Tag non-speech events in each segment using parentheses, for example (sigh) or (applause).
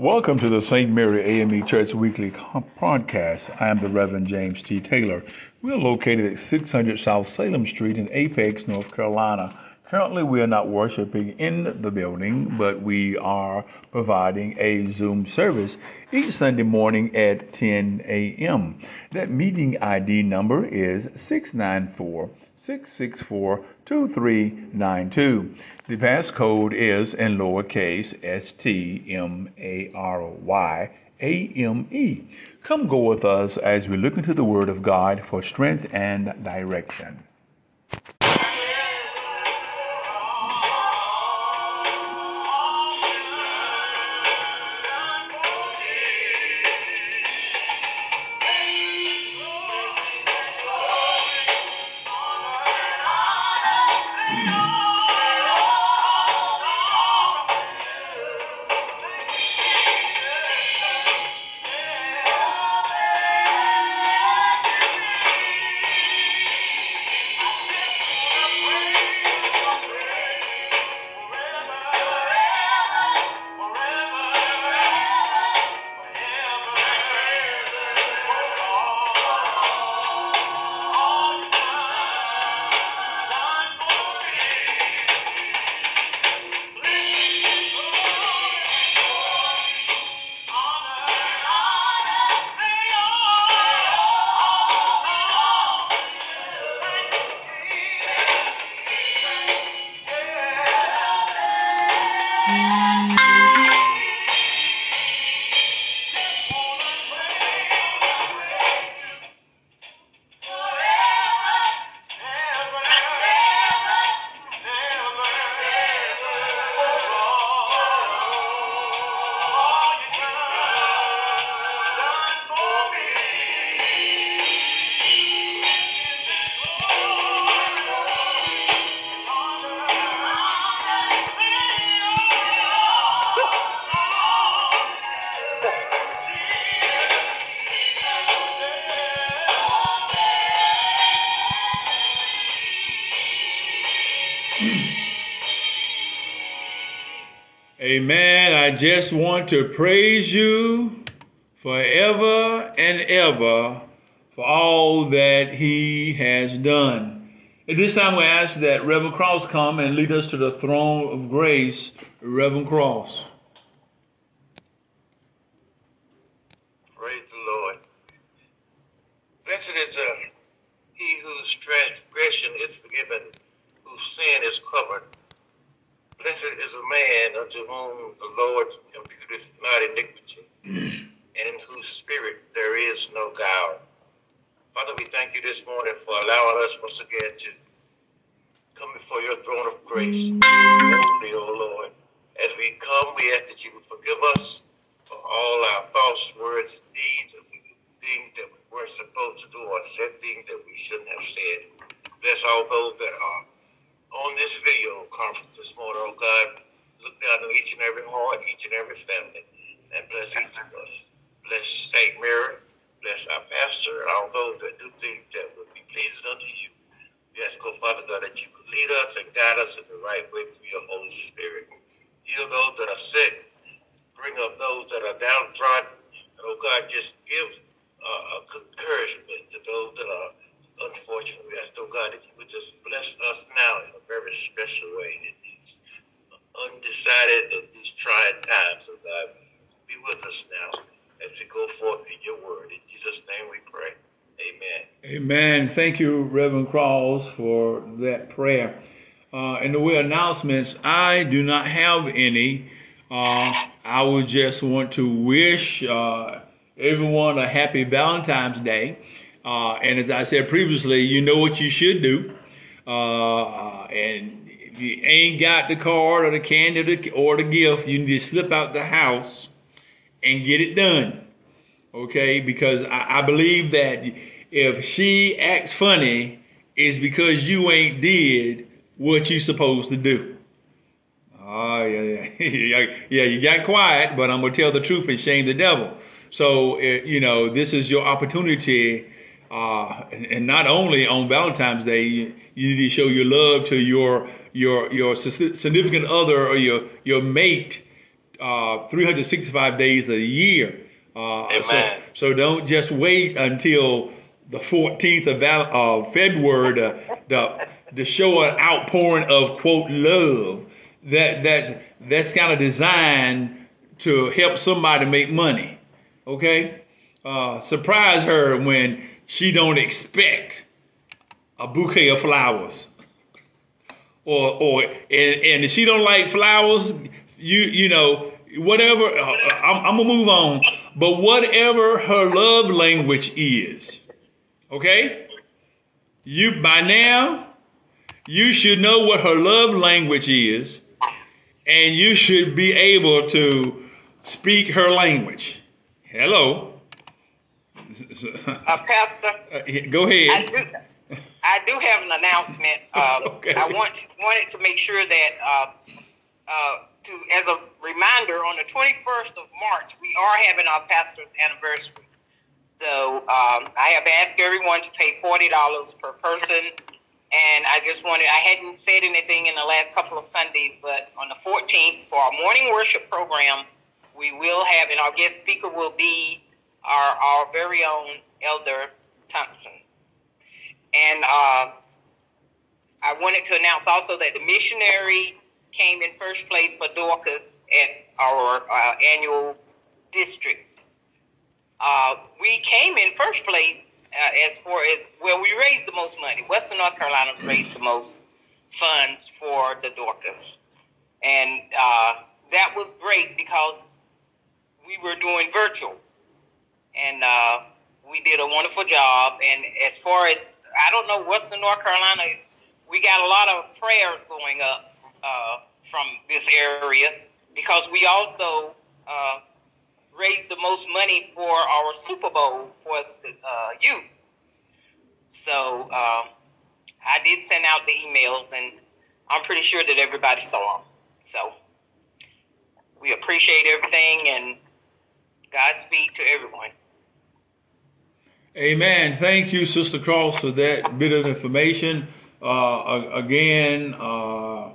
Welcome to the St. Mary AME Church Weekly Podcast. I am the Reverend James T. Taylor. We are located at 600 South Salem Street in Apex, North Carolina. Currently, we are not worshiping in the building, but we are providing a Zoom service each Sunday morning at 10 a.m. That meeting ID number is 694 664 2392. The passcode is in lowercase s t m a r y a m e. Come go with us as we look into the Word of God for strength and direction. Just want to praise you forever and ever for all that he has done. At this time, we ask that Reverend Cross come and lead us to the throne of grace. Reverend Cross. Praise the Lord. Blessed is uh, he whose transgression is forgiven, whose sin is covered. Blessed is a unto whom the Lord imputeth not iniquity, mm. and in whose spirit there is no guile. Father, we thank you this morning for allowing us once again to come before your throne of grace. Boldly, O Lord. As we come, we ask that you would forgive us for all our thoughts, words, and deeds, and things that we weren't supposed to do, or said things that we shouldn't have said. Bless all those that are on this video conference this morning, oh God, look down on each and every heart, each and every family, and bless each of us. Bless St. Mary, bless our pastor, and all those that do things that would be pleasing unto you. We ask, oh Father God, that you could lead us and guide us in the right way through your Holy Spirit. Heal those that are sick, bring up those that are downtrodden, and oh God, just give uh, encouragement to those that are unfortunate. we ask, oh God, that you would just bless us now in a very special way undecided in these trying times, oh God. Be with us now as we go forth in your word. In Jesus' name we pray. Amen. Amen. Thank you, Reverend Cross, for that prayer. Uh, in the way announcements, I do not have any. Uh, I would just want to wish uh, everyone a happy Valentine's Day. Uh, and as I said previously, you know what you should do. Uh, and you ain't got the card or the candy or the, or the gift, you need to slip out the house and get it done. Okay? Because I, I believe that if she acts funny, it's because you ain't did what you supposed to do. Oh, yeah, (laughs) yeah. yeah, you got quiet, but I'm going to tell the truth and shame the devil. So, uh, you know, this is your opportunity uh, and, and, not only on Valentine's Day, you, you, need to show your love to your your your significant other or your your mate uh, 365 days a year. Uh, Amen. So, so don't just wait until the 14th of uh, February to, to, to show an outpouring of quote love. That that that's kind of designed to help somebody make money. Okay, uh, surprise her when she don't expect a bouquet of flowers or or and, and if she don't like flowers, you you know whatever. Uh, I'm, I'm gonna move on, but whatever her love language is, okay. You by now, you should know what her love language is, and you should be able to speak her language. Hello. (laughs) Uh, Pastor, Uh, Go ahead. I do have an announcement. Um, (laughs) Okay. I want wanted to make sure that uh, uh, to as a reminder, on the 21st of March, we are having our pastor's anniversary. So um, I have asked everyone to pay forty dollars per person, and I just wanted I hadn't said anything in the last couple of Sundays, but on the 14th for our morning worship program, we will have, and our guest speaker will be our our very own Elder Thompson. And uh, I wanted to announce also that the missionary came in first place for Dorcas at our uh, annual district. Uh, we came in first place uh, as far as where we raised the most money. Western North Carolina raised the most funds for the Dorcas. And uh, that was great because we were doing virtual. And uh, we did a wonderful job. And as far as, I don't know, Western North Carolina, is, we got a lot of prayers going up uh, from this area because we also uh, raised the most money for our Super Bowl for the uh, youth. So um, I did send out the emails, and I'm pretty sure that everybody saw them. So we appreciate everything, and Godspeed to everyone. Amen. Thank you, Sister Cross, for that bit of information. Uh, again, uh,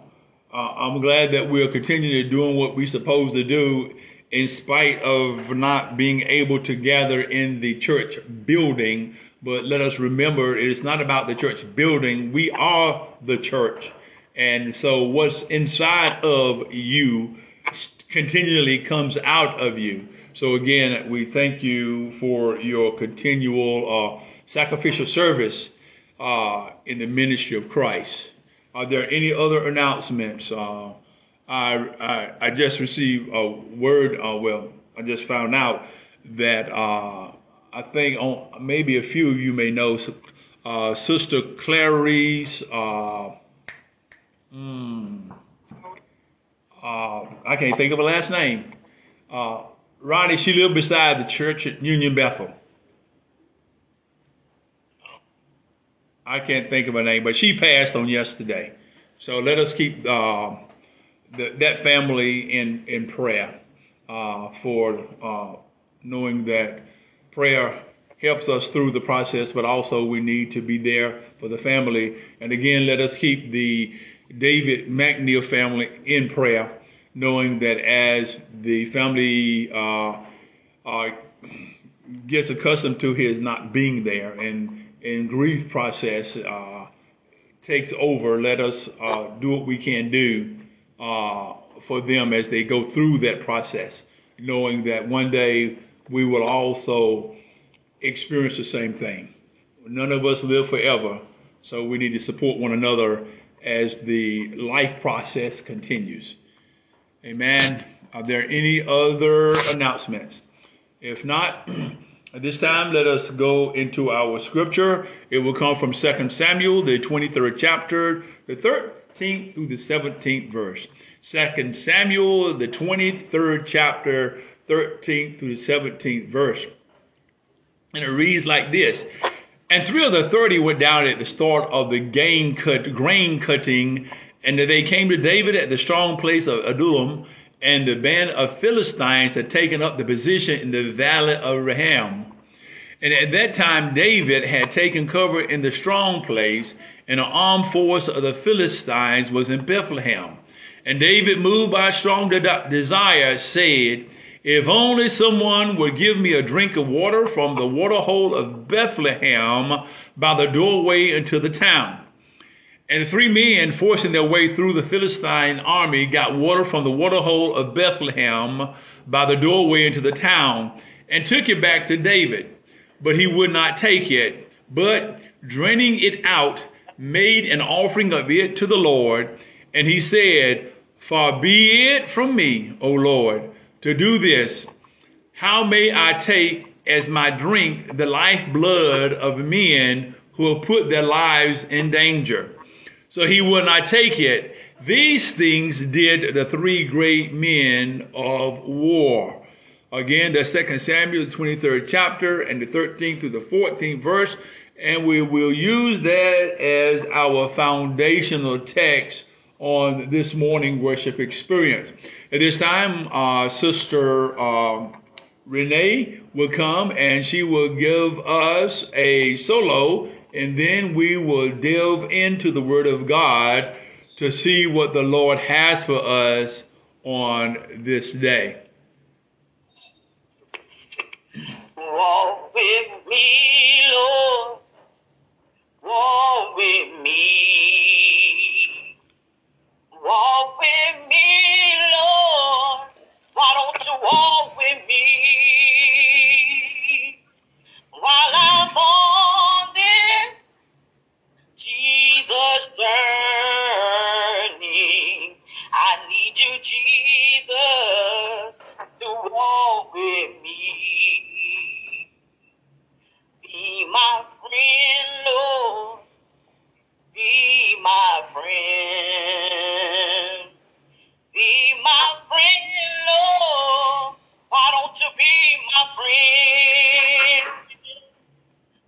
I'm glad that we're continuing to doing what we're supposed to do in spite of not being able to gather in the church building. But let us remember, it is not about the church building. We are the church. And so what's inside of you continually comes out of you. So again, we thank you for your continual uh, sacrificial service uh, in the ministry of Christ. Are there any other announcements? Uh, I, I, I just received a word. Uh, well, I just found out that uh, I think on, maybe a few of you may know uh, Sister Clarice. Mm, I can't think of her last name. Uh, Ronnie, she lived beside the church at Union Bethel. I can't think of her name, but she passed on yesterday. So let us keep uh, the, that family in in prayer uh, for uh, knowing that prayer helps us through the process, but also we need to be there for the family. And again, let us keep the David McNeil family in prayer, knowing that as the family uh, uh, gets accustomed to his not being there and and grief process uh, takes over, let us uh, do what we can do uh, for them as they go through that process, knowing that one day we will also experience the same thing. None of us live forever, so we need to support one another as the life process continues. Amen. Are there any other announcements? If not, (clears throat) at this time, let us go into our scripture. It will come from 2 Samuel, the 23rd chapter, the 13th through the 17th verse. 2 Samuel, the 23rd chapter, 13th through the 17th verse. And it reads like this. And three of the thirty went down at the start of the grain cutting, and they came to David at the strong place of Adullam, and the band of Philistines had taken up the position in the valley of Raham. And at that time, David had taken cover in the strong place, and an armed force of the Philistines was in Bethlehem. And David, moved by strong de- desire, said, If only someone would give me a drink of water from the water hole of Bethlehem by the doorway into the town. And three men, forcing their way through the Philistine army, got water from the waterhole of Bethlehem by the doorway into the town and took it back to David. But he would not take it, but draining it out, made an offering of it to the Lord. And he said, Far be it from me, O Lord, to do this. How may I take as my drink the lifeblood of men who have put their lives in danger? So he would not take it. These things did the three great men of war. Again, the second Samuel, the 23rd chapter, and the 13th through the 14th verse. And we will use that as our foundational text on this morning worship experience. At this time, uh, Sister uh, Renee will come and she will give us a solo, and then we will delve into the Word of God to see what the Lord has for us on this day. Walk with me, Lord. Walk with me. Walk with me, Lord. Why don't you walk with me? While I'm on Journey, I need you, Jesus, to walk with me. Be my friend, Lord. Be my friend. Be my friend, Lord. Why don't you be my friend?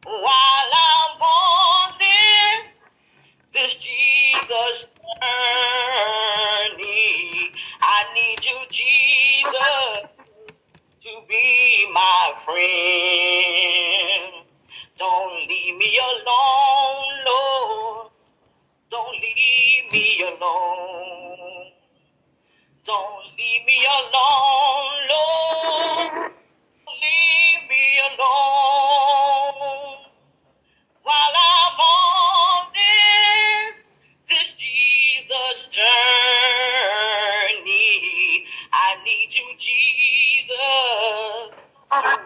While I'm on this Jesus journey, I need you, Jesus, to be my friend. Don't leave me alone, Lord. Don't leave me alone. Don't leave me alone, Lord. Don't leave me alone.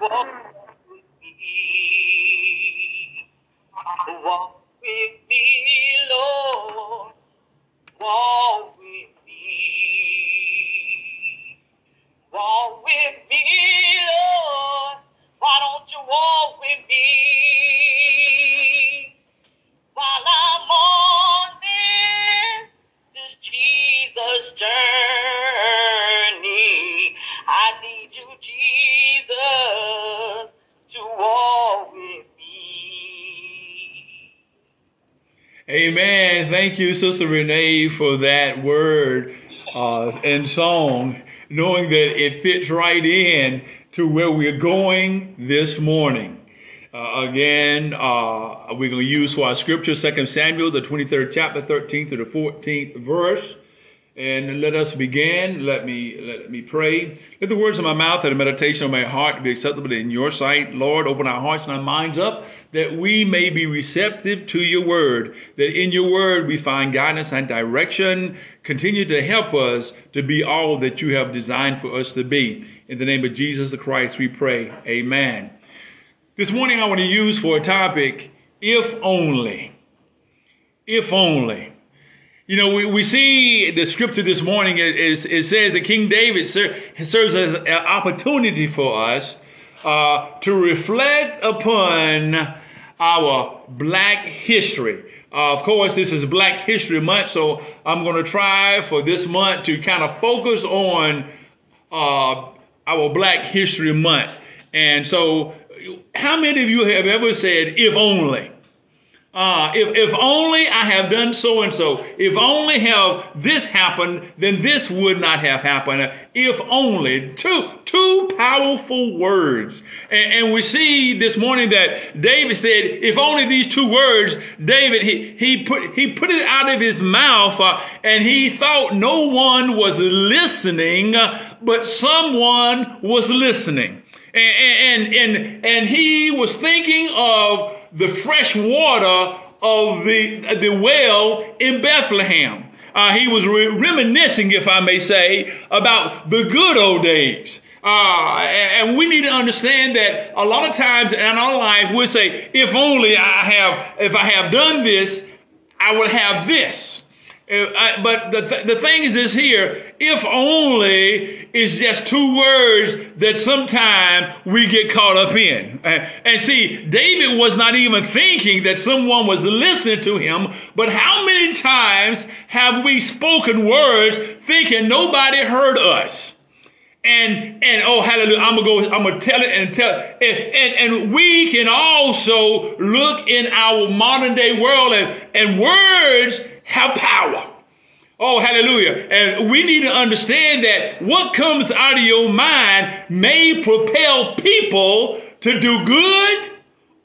Walk Amen. Thank you, Sister Renee, for that word uh, and song, knowing that it fits right in to where we're going this morning. Uh, again, uh, we're going to use our scripture 2 Samuel, the 23rd chapter, 13th to the 14th verse. And let us begin. Let me let me pray. Let the words of my mouth and the meditation of my heart be acceptable in your sight. Lord, open our hearts and our minds up that we may be receptive to your word. That in your word we find guidance and direction. Continue to help us to be all that you have designed for us to be. In the name of Jesus the Christ, we pray. Amen. This morning I want to use for a topic, if only. If only. You know, we, we see the scripture this morning, it, it, it says that King David ser- serves as an opportunity for us uh, to reflect upon our black history. Uh, of course, this is Black History Month, so I'm going to try for this month to kind of focus on uh, our Black History Month. And so, how many of you have ever said, if only? Uh, if, if only I have done so and so, if only have this happened, then this would not have happened. If only two, two powerful words. And, and we see this morning that David said, if only these two words, David, he, he put, he put it out of his mouth uh, and he thought no one was listening, uh, but someone was listening. And, and, and, and he was thinking of the fresh water of the, the well in Bethlehem. Uh, he was re- reminiscing, if I may say, about the good old days. Uh, and we need to understand that a lot of times in our life we'll say, if only I have, if I have done this, I would have this. Uh, but the, th- the thing is this here, if only is just two words that sometimes we get caught up in. Uh, and see, David was not even thinking that someone was listening to him, but how many times have we spoken words thinking nobody heard us? And and oh hallelujah, I'm gonna go, I'm gonna tell it and tell it. And, and, and we can also look in our modern day world and, and words have power. Oh, hallelujah. And we need to understand that what comes out of your mind may propel people to do good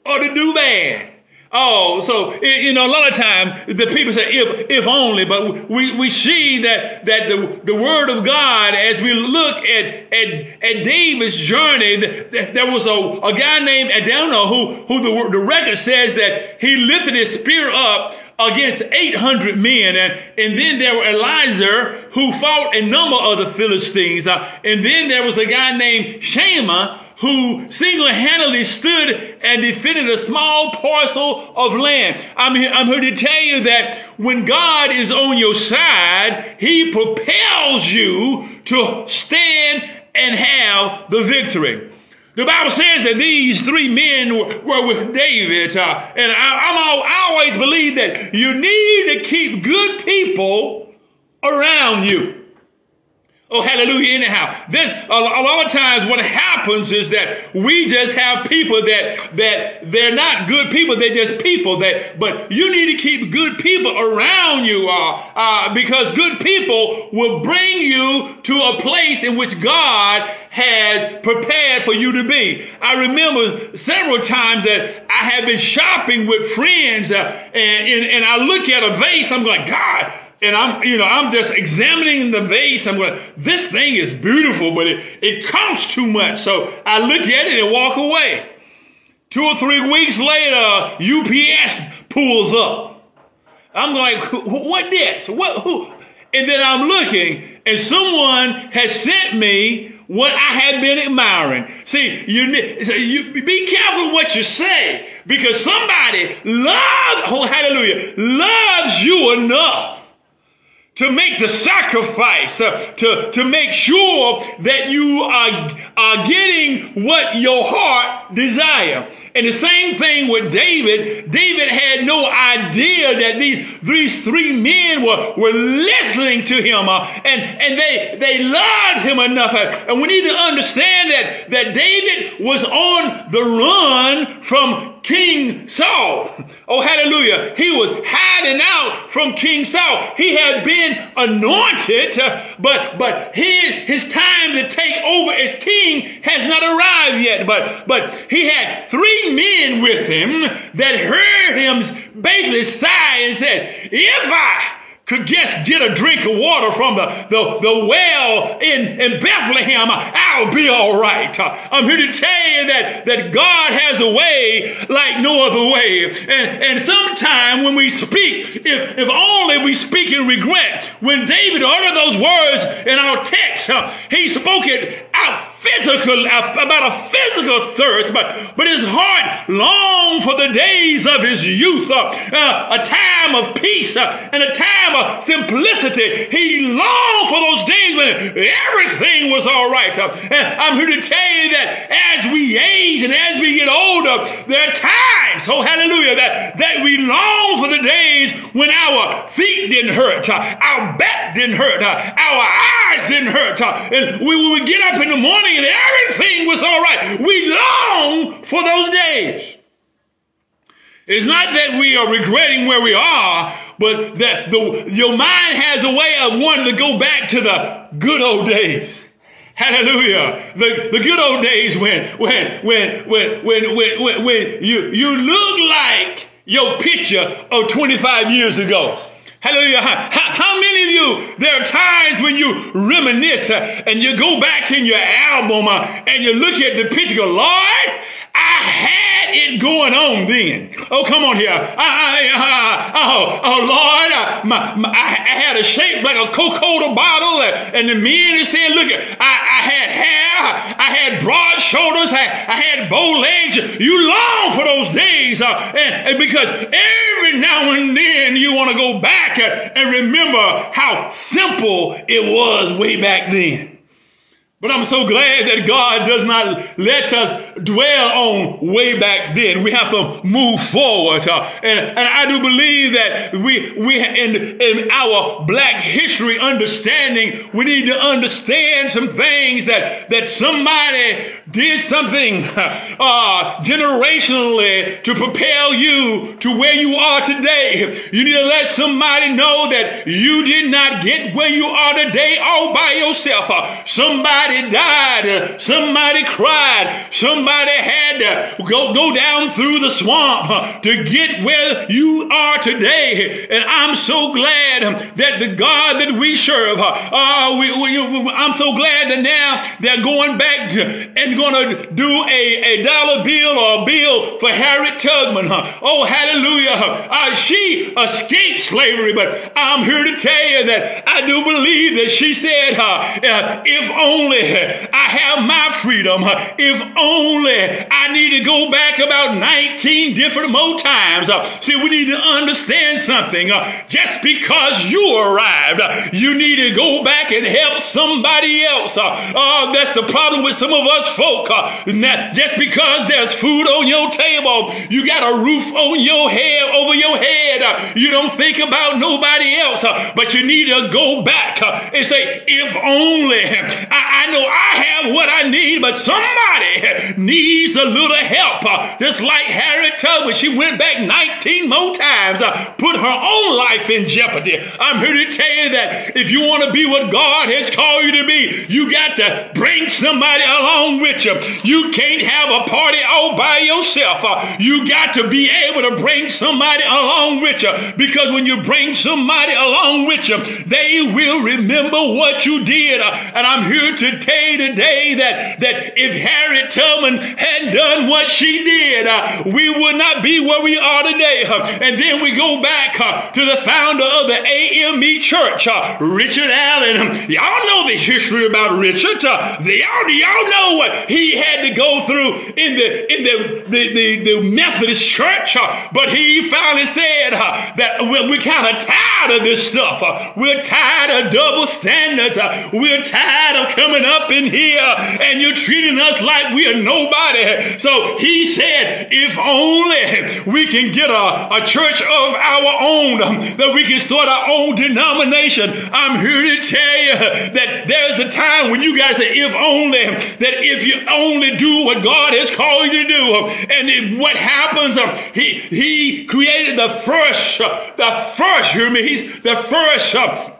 or to do bad. Oh, so you know, a lot of times the people say if if only, but we, we see that that the, the word of God as we look at at, at David's journey, that there was a, a guy named Adonai who who the, the record says that he lifted his spear up against 800 men. And, and then there were Elijah who fought a number of the Philistines. Uh, and then there was a guy named Shammah who single-handedly stood and defended a small parcel of land. I'm here, I'm here to tell you that when God is on your side, he propels you to stand and have the victory. The Bible says that these three men were, were with David, uh, and I, I'm all, I always believe that you need to keep good people around you. Oh, hallelujah. Anyhow, this, a, a, lot of times what happens is that we just have people that, that they're not good people. They're just people that, but you need to keep good people around you, uh, uh, because good people will bring you to a place in which God has prepared for you to be. I remember several times that I have been shopping with friends, uh, and, and, and I look at a vase, I'm like, God, and I'm, you know, I'm just examining the vase. I'm going, this thing is beautiful, but it, it costs too much. So I look at it and walk away. Two or three weeks later, UPS pulls up. I'm like, what this? What, who? And then I'm looking and someone has sent me what I had been admiring. See, you, you be careful what you say because somebody loves, oh hallelujah, loves you enough to make the sacrifice, uh, to, to make sure that you are, are getting what your heart desire. And the same thing with David. David had no idea that these, these three men were, were listening to him uh, and, and they, they loved him enough. And we need to understand that, that David was on the run from King Saul. Oh, hallelujah. He was hiding out from King Saul. He had been anointed, uh, but, but his, his time to take over as king has not arrived yet. But, but he had three men with him that heard him basically sigh and said, if I could just get a drink of water from the, the, the well in, in Bethlehem, I'll be all right. I'm here to tell you that, that God has a way like no other way. And, and sometime when we speak, if, if only we speak in regret, when David uttered those words in our text, he spoke it out physical, about a physical thirst, but, but his heart longed for the days of his youth, uh, a time of peace uh, and a time of simplicity. He longed for those days when everything was all right. And I'm here to tell you that as we age and as we get older, there are times, oh hallelujah, that, that we long for the days when our feet didn't hurt, our back didn't hurt, our eyes didn't hurt, and we would get up in the morning and everything was all right. We long for those days. It's not that we are regretting where we are, but that the, your mind has a way of wanting to go back to the good old days. Hallelujah. The, the good old days when, when, when, when, when, when, when, when you, you look like your picture of 25 years ago. Hallelujah. How, how, many of you, there are times when you reminisce uh, and you go back in your album uh, and you look at the picture, go, Lord, I had it going on then. Oh, come on here. I, oh, oh, Lord, I, my, my, I had a shape like a Coca-Cola bottle, and the men is saying, look, I, I had hair, I had broad shoulders, I, I had bow legs. You long for those days, uh, and, and, because every now and then you want to go back and remember how simple it was way back then. But I'm so glad that God does not let us dwell on way back then. We have to move forward. Uh, and, and I do believe that we, we, in, in our black history understanding, we need to understand some things that, that somebody did something, (laughs) uh, generationally to propel you to where you are today. You need to let somebody know that you did not get where you are today all by yourself. Uh, somebody died. Somebody cried. Somebody Somebody had to go, go down through the swamp to get where you are today. And I'm so glad that the God that we serve, uh, we, we, I'm so glad that now they're going back and going to do a, a dollar bill or a bill for Harriet Tubman. Oh, hallelujah. Uh, she escaped slavery, but I'm here to tell you that I do believe that she said, uh, uh if only I have my freedom, if only only I need to go back about 19 different more times. See, we need to understand something. Just because you arrived, you need to go back and help somebody else. Uh that's the problem with some of us folk. Uh, just because there's food on your table, you got a roof on your head, over your head, you don't think about nobody else, but you need to go back and say, if only I, I know I have what I need, but somebody needs a little help. Just like Harriet Tubman, she went back 19 more times, uh, put her own life in jeopardy. I'm here to tell you that if you want to be what God has called you to be, you got to bring somebody along with you. You can't have a party all by yourself. Uh, you got to be able to bring somebody along with you because when you bring somebody along with you, they will remember what you did. Uh, and I'm here to you today that, that if Harriet Tubman had done what she did, uh, we would not be where we are today. Uh, and then we go back uh, to the founder of the AME Church, uh, Richard Allen. Y'all know the history about Richard. Uh, y'all, y'all know what he had to go through in the in the the, the, the Methodist Church. Uh, but he finally said that we're, we're kind of tired of this stuff. we're tired of double standards. we're tired of coming up in here and you're treating us like we are nobody. So he said, if only we can get a, a church of our own, um, that we can start our own denomination. I'm here to tell you that there's a time when you guys say, if only, that if you only do what God has called you to do, um, and it, what happens, um, he, he created the first, uh, the first, hear me, he's the first uh,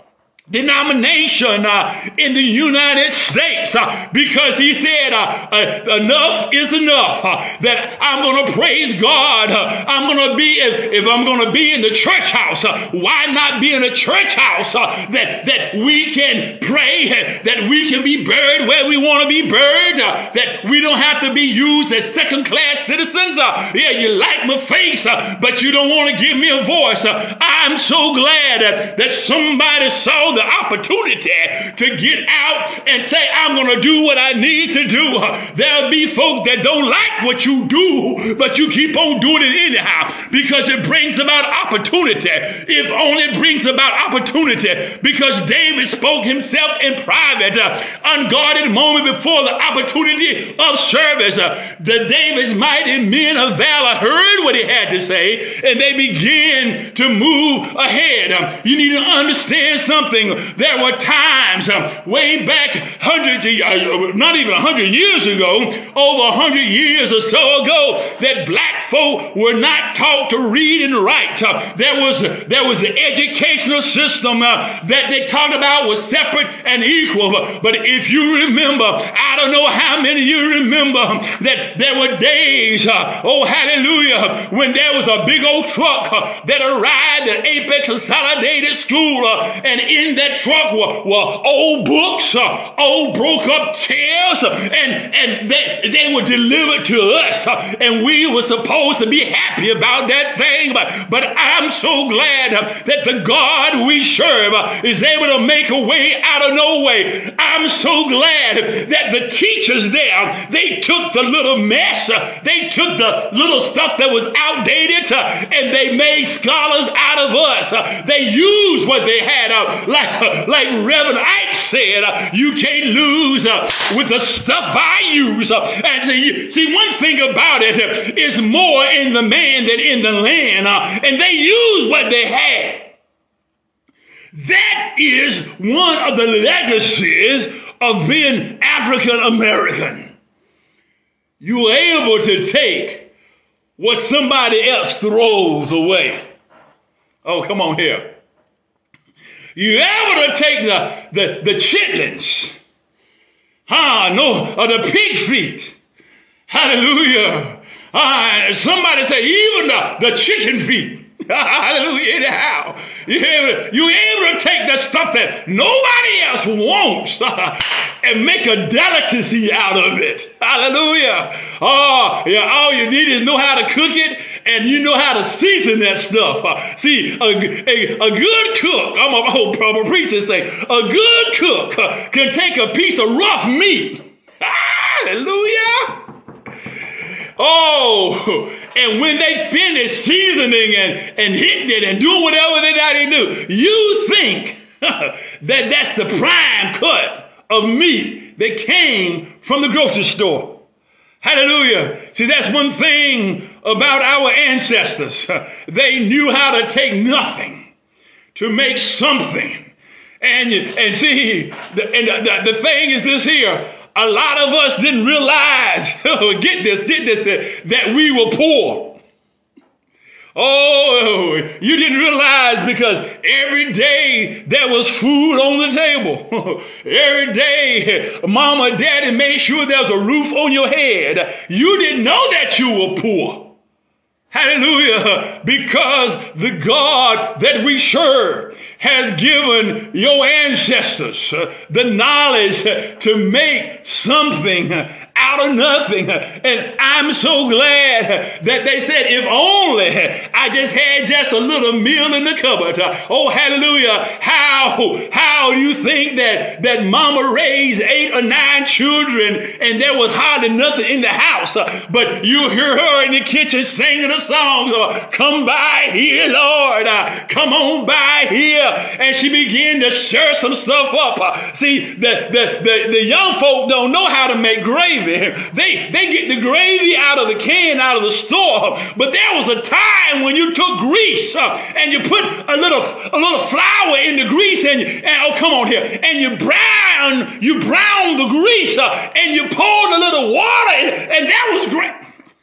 denomination uh, in the United States uh, because he said uh, uh enough is enough uh, that I'm going to praise God uh, I'm going to be if, if I'm going to be in the church house why not be in a church house that that we can pray that we can be buried where we want to be buried that we don't have to be used as second class citizens yeah you like my face but you don't want to give me a voice I'm so glad that, that somebody saw the opportunity to get out and say, I'm going to do what I need to do. There'll be folk that don't like what you do, but you keep on doing it anyhow because it brings about opportunity. If only brings about opportunity because David spoke himself in private, uh, unguarded moment before the opportunity of service. Uh, the David's mighty men of valor heard what he had to say and they began to move ahead. Um, you need to understand something. There were times um, way back hundred, uh, not even a hundred years ago, over a hundred years or so ago, that black folk were not taught to read and write. Uh, there was there was the educational system uh, that they talked about was separate and equal. But if you remember, I don't know how many of you remember that there were days, uh, oh hallelujah, when there was a big old truck uh, that arrived at Apex Consolidated School, uh, and in that truck were, were old books, uh, old broke up chairs, uh, and, and they, they were delivered to us, uh, and we were supposed to be happy about that thing. But, but I'm so glad uh, that the God we serve is able to make a way out of no way. I'm so glad that the teachers there, they took the little mess, they took the little stuff that was outdated, and they made scholars out of us. They used what they had. Like, (laughs) like Reverend Ike said, uh, you can't lose uh, with the stuff I use. Uh, and see, see, one thing about it is more in the man than in the land. And they use what they had. That is one of the legacies of being African American. You are able to take what somebody else throws away. Oh, come on here. You're able to take the, the, the chitlins, huh? No, or the pig feet. Hallelujah. Uh, somebody say, even the, the chicken feet. (laughs) Hallelujah. Anyhow, you're able, you're able to take that stuff that nobody else wants (laughs) and make a delicacy out of it. Hallelujah. Oh, yeah, all you need is know how to cook it and you know how to season that stuff. Uh, see, a, a, a, good cook, I'm a, oh, I'm a preacher say, a good cook uh, can take a piece of rough meat. (laughs) Hallelujah. Oh, and when they finish seasoning and, and hitting it and doing whatever they got to do, you think (laughs) that that's the prime cut of meat that came from the grocery store. Hallelujah. See, that's one thing about our ancestors. (laughs) They knew how to take nothing to make something. And, and see, the, and the, the thing is this here a lot of us didn't realize, (laughs) oh, get this, get this, that, that we were poor. Oh, you didn't realize because every day there was food on the table. (laughs) every day, mama, daddy made sure there was a roof on your head. You didn't know that you were poor. Hallelujah. Because the God that we serve has given your ancestors the knowledge to make something out of nothing. And I'm so glad that they said, if only I just had just a little meal in the cupboard. Oh, hallelujah. How, how do you think that, that mama raised eight or nine children and there was hardly nothing in the house, but you hear her in the kitchen singing a song, come by here, Lord, come on by here. And she began to stir some stuff up. See, the, the, the, the young folk don't know how to make gravy They, they get the gravy out of the can, out of the store. But there was a time when you took grease uh, and you put a little, a little flour in the grease and, and oh, come on here. And you brown, you brown the grease uh, and you poured a little water and that was great.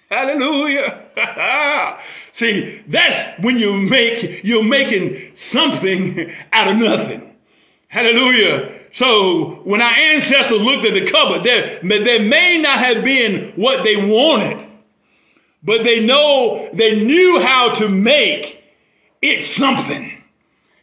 Hallelujah. (laughs) See, that's when you make, you're making something out of nothing. Hallelujah. So when our ancestors looked at the cupboard, there, there may not have been what they wanted, but they know, they knew how to make it something.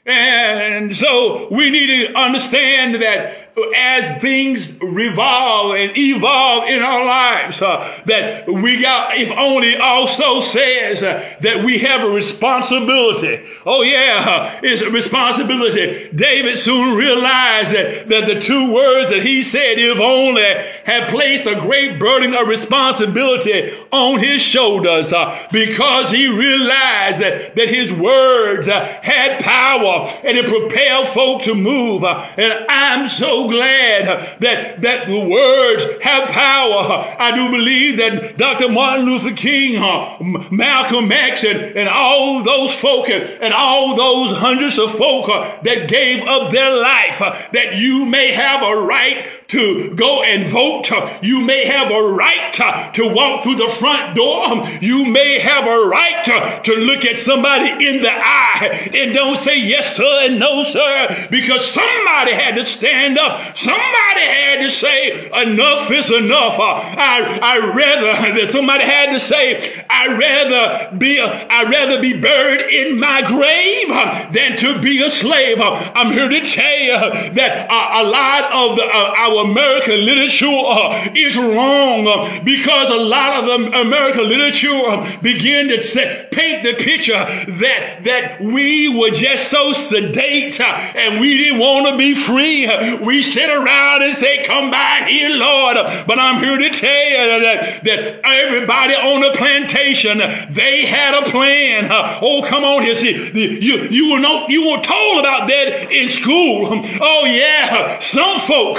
And so we need to understand that as things revolve and evolve in our lives, uh, that we got, if only also says uh, that we have a responsibility. Oh yeah, (laughs) it's a responsibility. David soon realized that, that the two words that he said, if only, had placed a great burden of responsibility on his shoulders uh, because he realized that, that his words uh, had power and it propelled folk to move. Uh, and I'm so so glad that, that the words have power. I do believe that Dr. Martin Luther King, uh, Malcolm X, and, and all those folk and, all those hundreds of folk uh, that gave up their life, uh, that you may have a right to go and vote. You may have a right to, walk through the front door. You may have a right to, look at somebody in the eye and don't say yes, sir, and no, sir, because somebody had to stand up. Somebody had to say, enough is enough. I, I rather, (laughs) that somebody had to say, I rather be, I rather be buried in my grave than to be a slave. I'm here to tell you that a, a lot of the, uh, our American literature uh, is wrong uh, because a lot of the American literature uh, begin to paint the picture that, that we were just so sedate uh, and we didn't want to be free. We sit around and say, come by here, Lord. But I'm here to tell you that, that everybody on the plantation, they had a plan. Oh, come on here. See, you, you were not, you were told about that in school. Oh yeah. Some folk,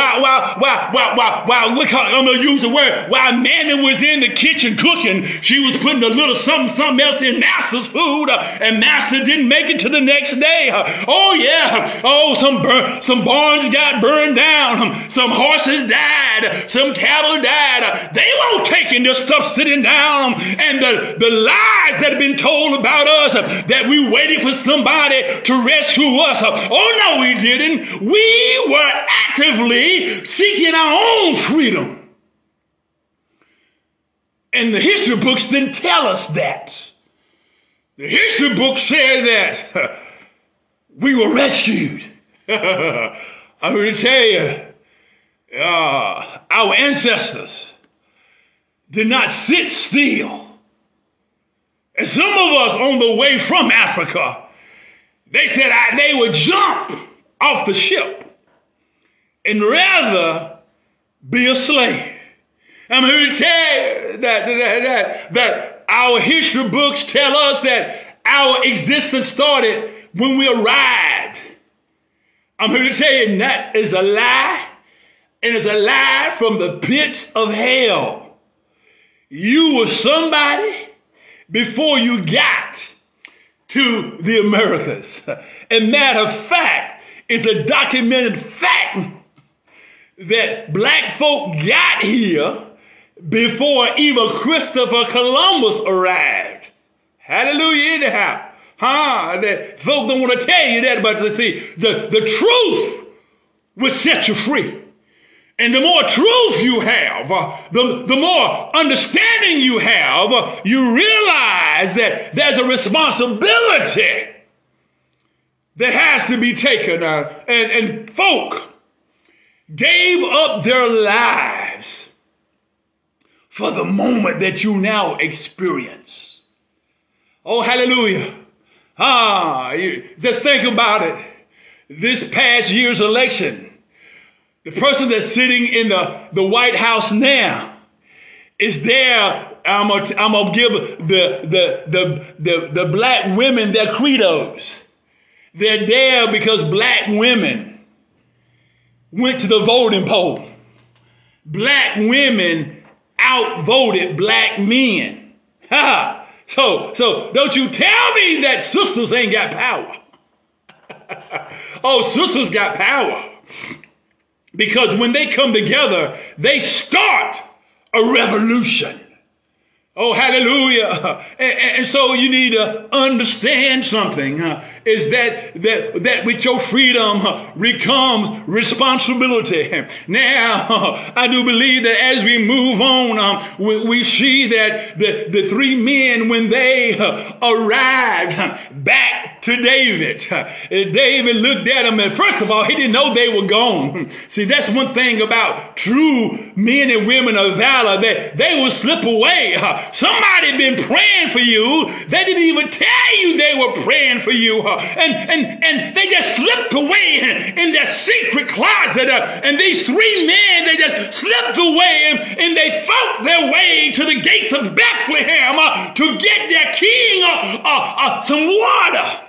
while, while, while, while, while, while look how, I'm to use the word, while Mammy was in the kitchen cooking, she was putting a little something, something else in Master's food, uh, and Master didn't make it to the next day. Uh. Oh yeah. Oh, some burn, some barns got burned down. Um, some horses died. Some cattle died. Uh. They won't taking this stuff sitting down um, and the, the lies that have been told about us that we waited for somebody to rescue us. Oh no, we didn't. We were actively seeking our own freedom. And the history books didn't tell us that. The history books said that (laughs) we were rescued. (laughs) I'm going to tell you, uh, our ancestors did not sit still. And some of us on the way from Africa, they said I, they would jump off the ship and rather be a slave. I'm here to tell you that, that, that, that our history books tell us that our existence started when we arrived. I'm here to tell you that is a lie, and it's a lie from the pits of hell. You were somebody before you got to the Americas. And matter of fact, it's a documented fact that black folk got here before even Christopher Columbus arrived. Hallelujah, anyhow. Huh? That folk don't want to tell you that, but let's see, the, the truth will set you free. And the more truth you have, uh, the, the more understanding you have, uh, you realize that there's a responsibility that has to be taken. Uh, and, and folk gave up their lives for the moment that you now experience. Oh, hallelujah. Ah, you, just think about it. This past year's election, the person that's sitting in the, the White House now is there. I'm gonna, I'm give the, the, the, the, the black women their credos. They're there because black women went to the voting poll. Black women outvoted black men. (laughs) so, so don't you tell me that sisters ain't got power. (laughs) oh, sisters got power. Because when they come together, they start a revolution. Oh, hallelujah. (laughs) And, and, so you need to understand something is that, that, that with your freedom uh, comes responsibility. Now, I do believe that as we move on, um, we, we, see that the, the three men, when they uh, arrived back to David, David looked at them and first of all, he didn't know they were gone. See, that's one thing about true men and women of valor that they will slip away. Somebody been praying for you. They didn't even tell you they were praying for you. And, and, and they just slipped away in their secret closet. And these three men, they just slipped away and, and they fought their way to the gates of Bethlehem uh, to get their king uh, uh, uh some water.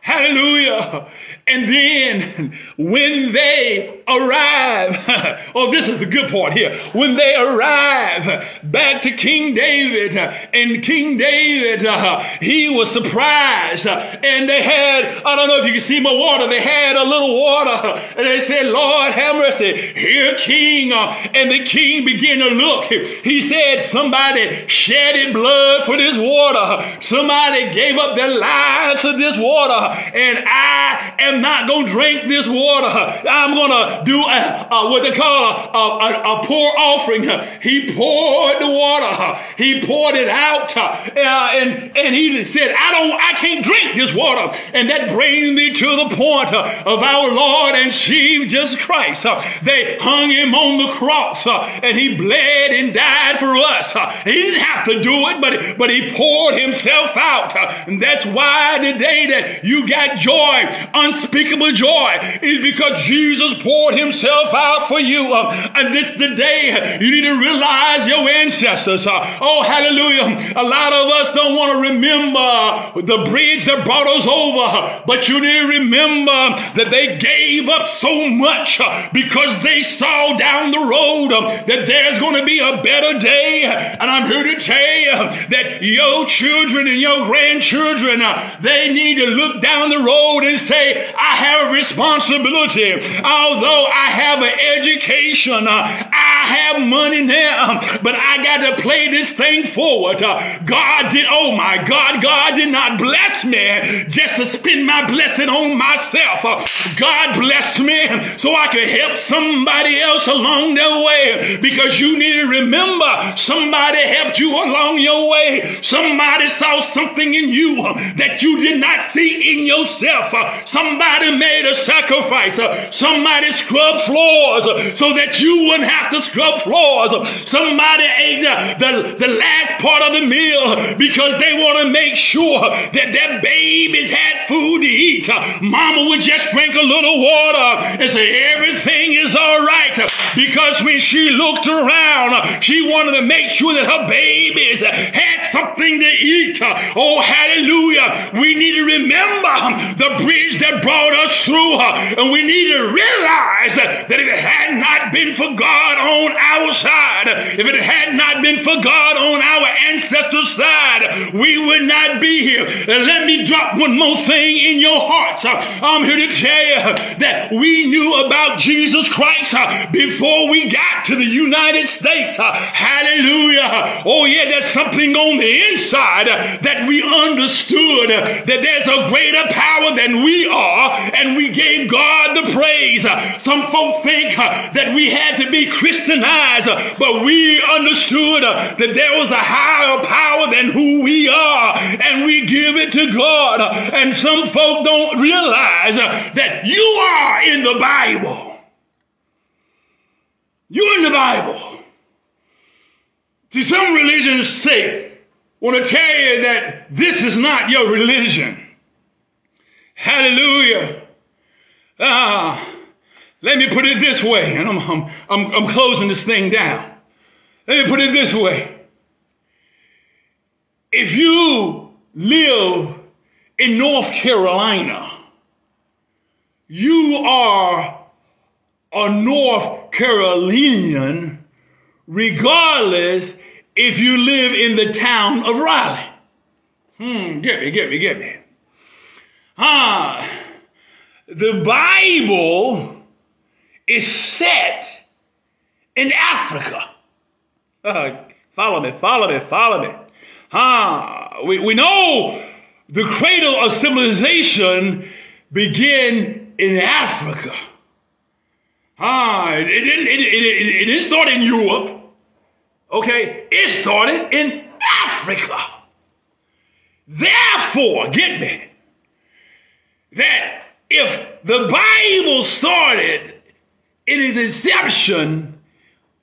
Hallelujah. And then when they arrive, (laughs) oh, this is the good part here. When they arrive back to King David, and King David, uh, he was surprised, and they had, I don't know if you can see my water, they had a little water, and they said, Lord, have mercy, here, King. Uh, and the king began to look. He said, somebody shedded blood for this water. Somebody gave up their lives for this water, and I am not going to drink this water. I'm going to do a, a, what they call a, a, a, pour offering. He poured the water. He poured it out. Uh, and, and he said, I don't, I can't drink this water. And that brings me to the point of our Lord and Jesus Christ. They hung him on the cross and he bled and died for us. He didn't have to do it, but, but he poured himself out. And that's why today that you got joy, unspeakable unspeakable joy is because Jesus poured himself out for you. Uh, and this the day you need to realize your ancestors. Uh, oh, hallelujah. A lot of us don't want to remember the bridge that brought us over, but you need to remember that they gave up so much uh, because they saw down the road that there's going to be a better day. And I'm here to tell you that your children and your grandchildren, they need to look down the road and say, I have a responsibility. Although I have an education, uh, I have money now, but I got to play this thing forward. Uh, God did, oh my God, God did not bless me just to spend my blessing on myself. Uh, God blessed me so I could help somebody else along their way because you need to remember somebody helped you along your way. Somebody saw something in you that you did not see in yourself. Somebody Somebody made a sacrifice. Somebody scrubbed floors so that you wouldn't have to scrub floors. Somebody ate the, the, the last part of the meal because they want to make sure that their babies had food to eat. Mama would just drink a little water and say everything is all right because when she looked around, she wanted to make sure that her babies had something to eat. Oh, hallelujah. We need to remember the bridge that brought brought us through. Uh, and we need to realize that if it had not been for God on our side, if it had not been for God on our ancestors' side, we would not be here. And let me drop one more thing in your hearts. Uh, I'm here to tell you that we knew about Jesus Christ uh, before we got to the United States. Hallelujah. Oh, yeah, there's something on the inside that we understood that there's a greater power than we are and we gave God the praise. Some folk think uh, that we had to be Christianized, but we understood uh, that there was a higher power than who we are, and we give it to God. And some folk don't realize uh, that you are in the Bible. You're in the Bible. See, some religions say, want to tell you that this is not your religion. Hallelujah. Ah, let me put it this way, and I'm, I'm, I'm, I'm closing this thing down. Let me put it this way. If you live in North Carolina, you are a North Carolinian regardless if you live in the town of Raleigh. Hmm, get me, get me, get me. Ah, the Bible is set in Africa. Uh, (laughs) follow me, follow me, follow me. Ah, we, we know the cradle of civilization began in Africa. Ah, it it, it, it didn't start in Europe. Okay, it started in Africa. Therefore, get me, that if the Bible started in its inception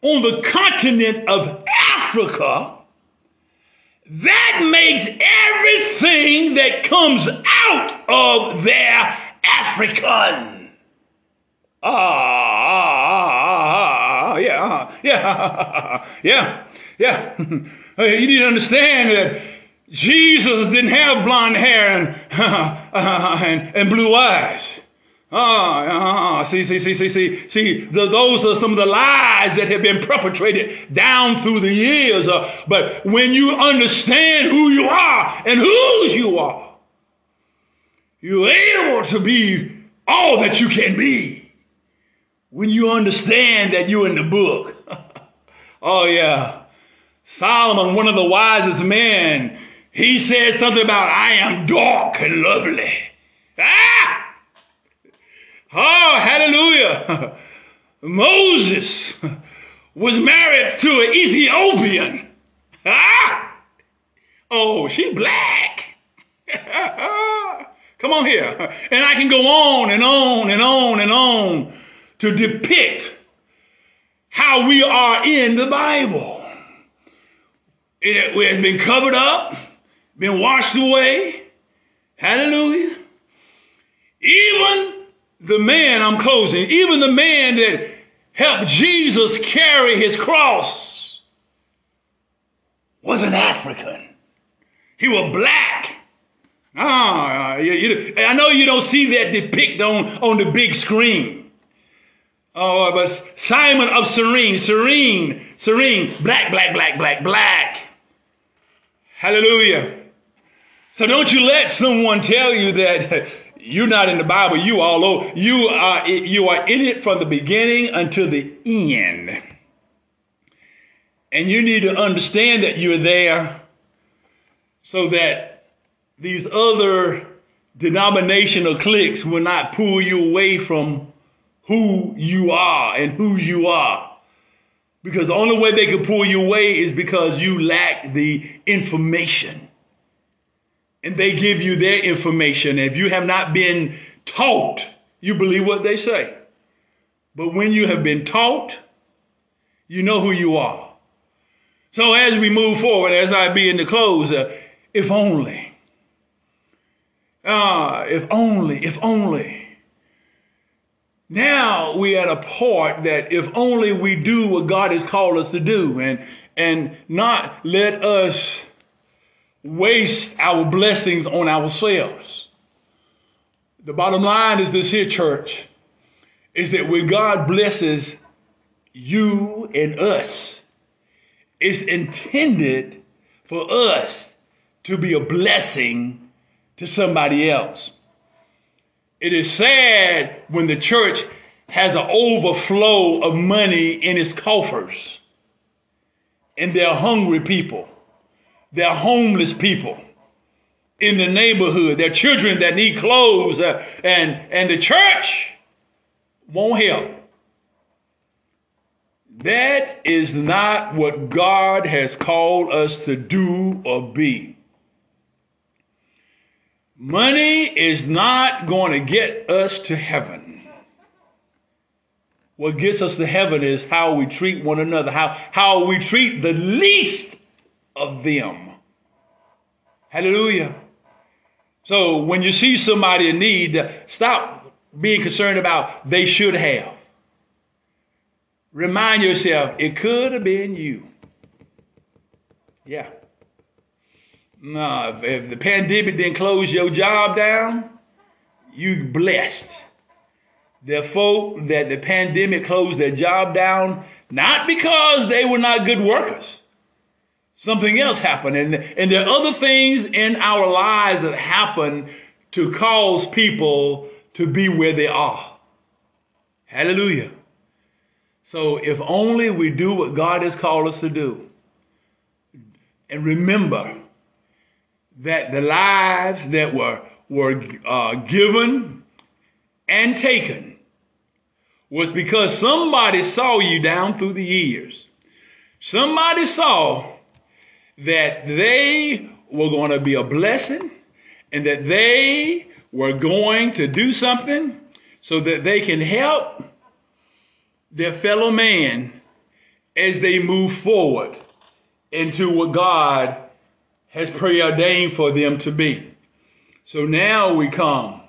on the continent of Africa, that makes everything that comes out of there African. Ah, ah, ah, ah yeah, yeah, (laughs) yeah, yeah. (laughs) you need to understand that Jesus didn't have blonde hair and, (laughs) and, and blue eyes. Ah, uh, see, see, see, see, see, see. The, those are some of the lies that have been perpetrated down through the years. Uh, but when you understand who you are and whose you are, you're able to be all that you can be. When you understand that you're in the book. (laughs) oh yeah. Solomon, one of the wisest men, he said something about, I am dark and lovely. Ah! Oh, hallelujah. (laughs) Moses was married to an Ethiopian. Ah! Oh, she black. (laughs) Come on here. And I can go on and on and on and on to depict how we are in the Bible. It has been covered up, been washed away. Hallelujah. Even the man, I'm closing, even the man that helped Jesus carry his cross was an African. He was black. Ah, you, you, I know you don't see that depicted on, on the big screen. Oh, but Simon of Cyrene, Cyrene, Cyrene, black, black, black, black, black. Hallelujah. So don't you let someone tell you that (laughs) you're not in the Bible. You all over. You are you are in it from the beginning until the end. And you need to understand that you're there so that these other denominational cliques will not pull you away from who you are and who you are. Because the only way they can pull you away is because you lack the information and they give you their information. If you have not been taught, you believe what they say. But when you have been taught, you know who you are. So as we move forward, as I be in the close, uh, if only, ah, uh, if only, if only. Now we at a part that if only we do what God has called us to do and and not let us waste our blessings on ourselves. The bottom line is this here, church, is that when God blesses you and us, it's intended for us to be a blessing to somebody else. It is sad when the church has an overflow of money in its coffers and they're hungry people they're homeless people in the neighborhood. They're children that need clothes, uh, and, and the church won't help. That is not what God has called us to do or be. Money is not going to get us to heaven. What gets us to heaven is how we treat one another, how, how we treat the least of them. Hallelujah. So when you see somebody in need, stop being concerned about they should have. Remind yourself, it could have been you. Yeah. No, if, if the pandemic didn't close your job down, you blessed. The folk that the pandemic closed their job down, not because they were not good workers, something else happened. And, and there are other things in our lives that happen to cause people to be where they are. Hallelujah. So if only we do what God has called us to do. And remember that the lives that were, were uh, given and taken was because somebody saw you down through the years. Somebody saw that they were going to be a blessing and that they were going to do something so that they can help their fellow man as they move forward into what God has preordained for them to be. So now we come.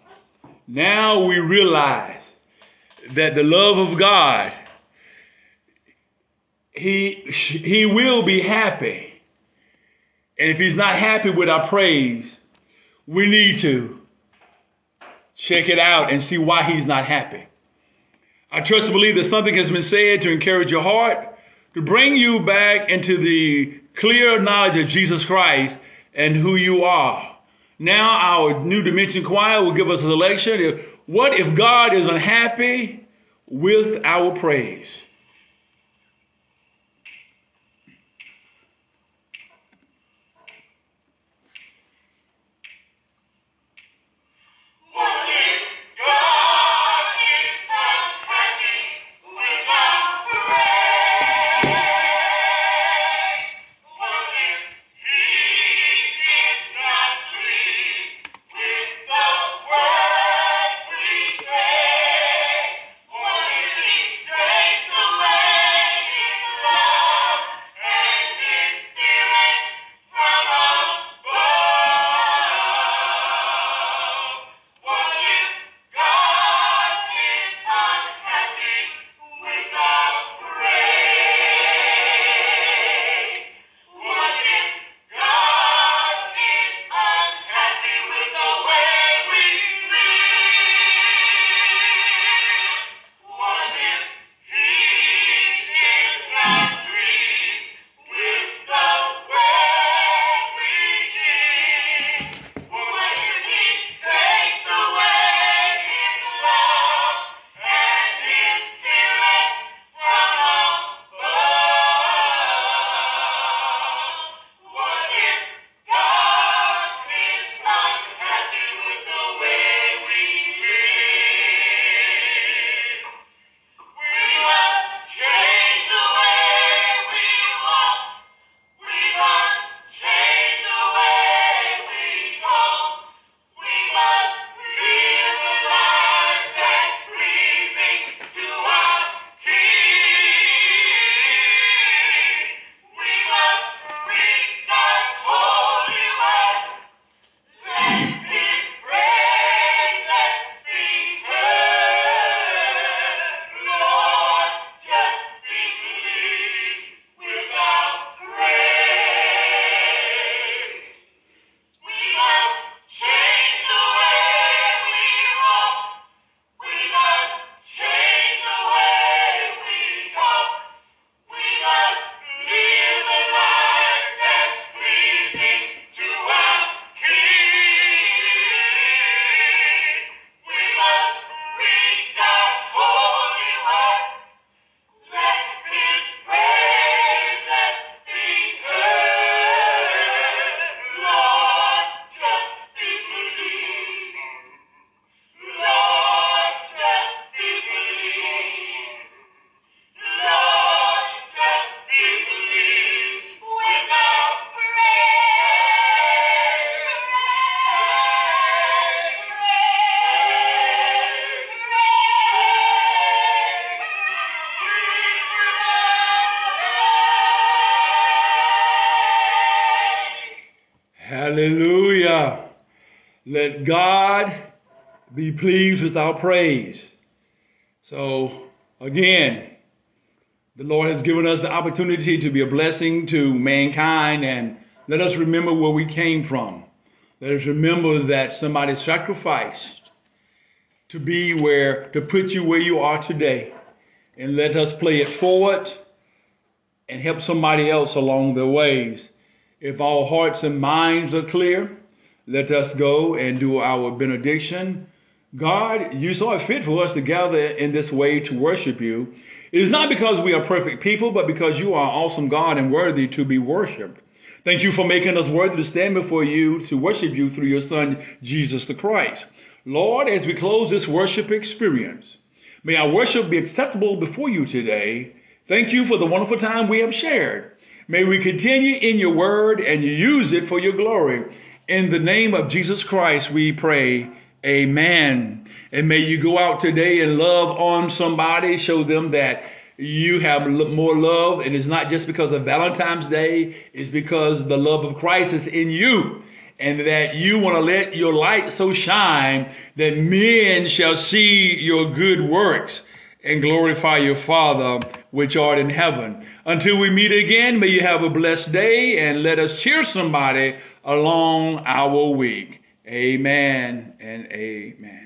Now we realize that the love of God, he, he will be happy and if he's not happy with our praise, we need to check it out and see why he's not happy. I trust and believe that something has been said to encourage your heart, to bring you back into the clear knowledge of Jesus Christ and who you are. Now our New Dimension Choir will give us a selection. What if God is unhappy with our praise? Pleased with our praise. So, again, the Lord has given us the opportunity to be a blessing to mankind, and let us remember where we came from. Let us remember that somebody sacrificed to be where, to put you where you are today. And let us play it forward and help somebody else along their ways. If our hearts and minds are clear, let us go and do our benediction. God, you saw it fit for us to gather in this way to worship you. It is not because we are perfect people, but because you are awesome God and worthy to be worshiped. Thank you for making us worthy to stand before you to worship you through your Son, Jesus the Christ. Lord, as we close this worship experience, may our worship be acceptable before you today. Thank you for the wonderful time we have shared. May we continue in your word and use it for your glory. In the name of Jesus Christ, we pray. Amen. And may you go out today and love on somebody, show them that you have more love. And it's not just because of Valentine's Day, it's because the love of Christ is in you. And that you want to let your light so shine that men shall see your good works and glorify your Father which art in heaven. Until we meet again, may you have a blessed day and let us cheer somebody along our week. Amen and amen.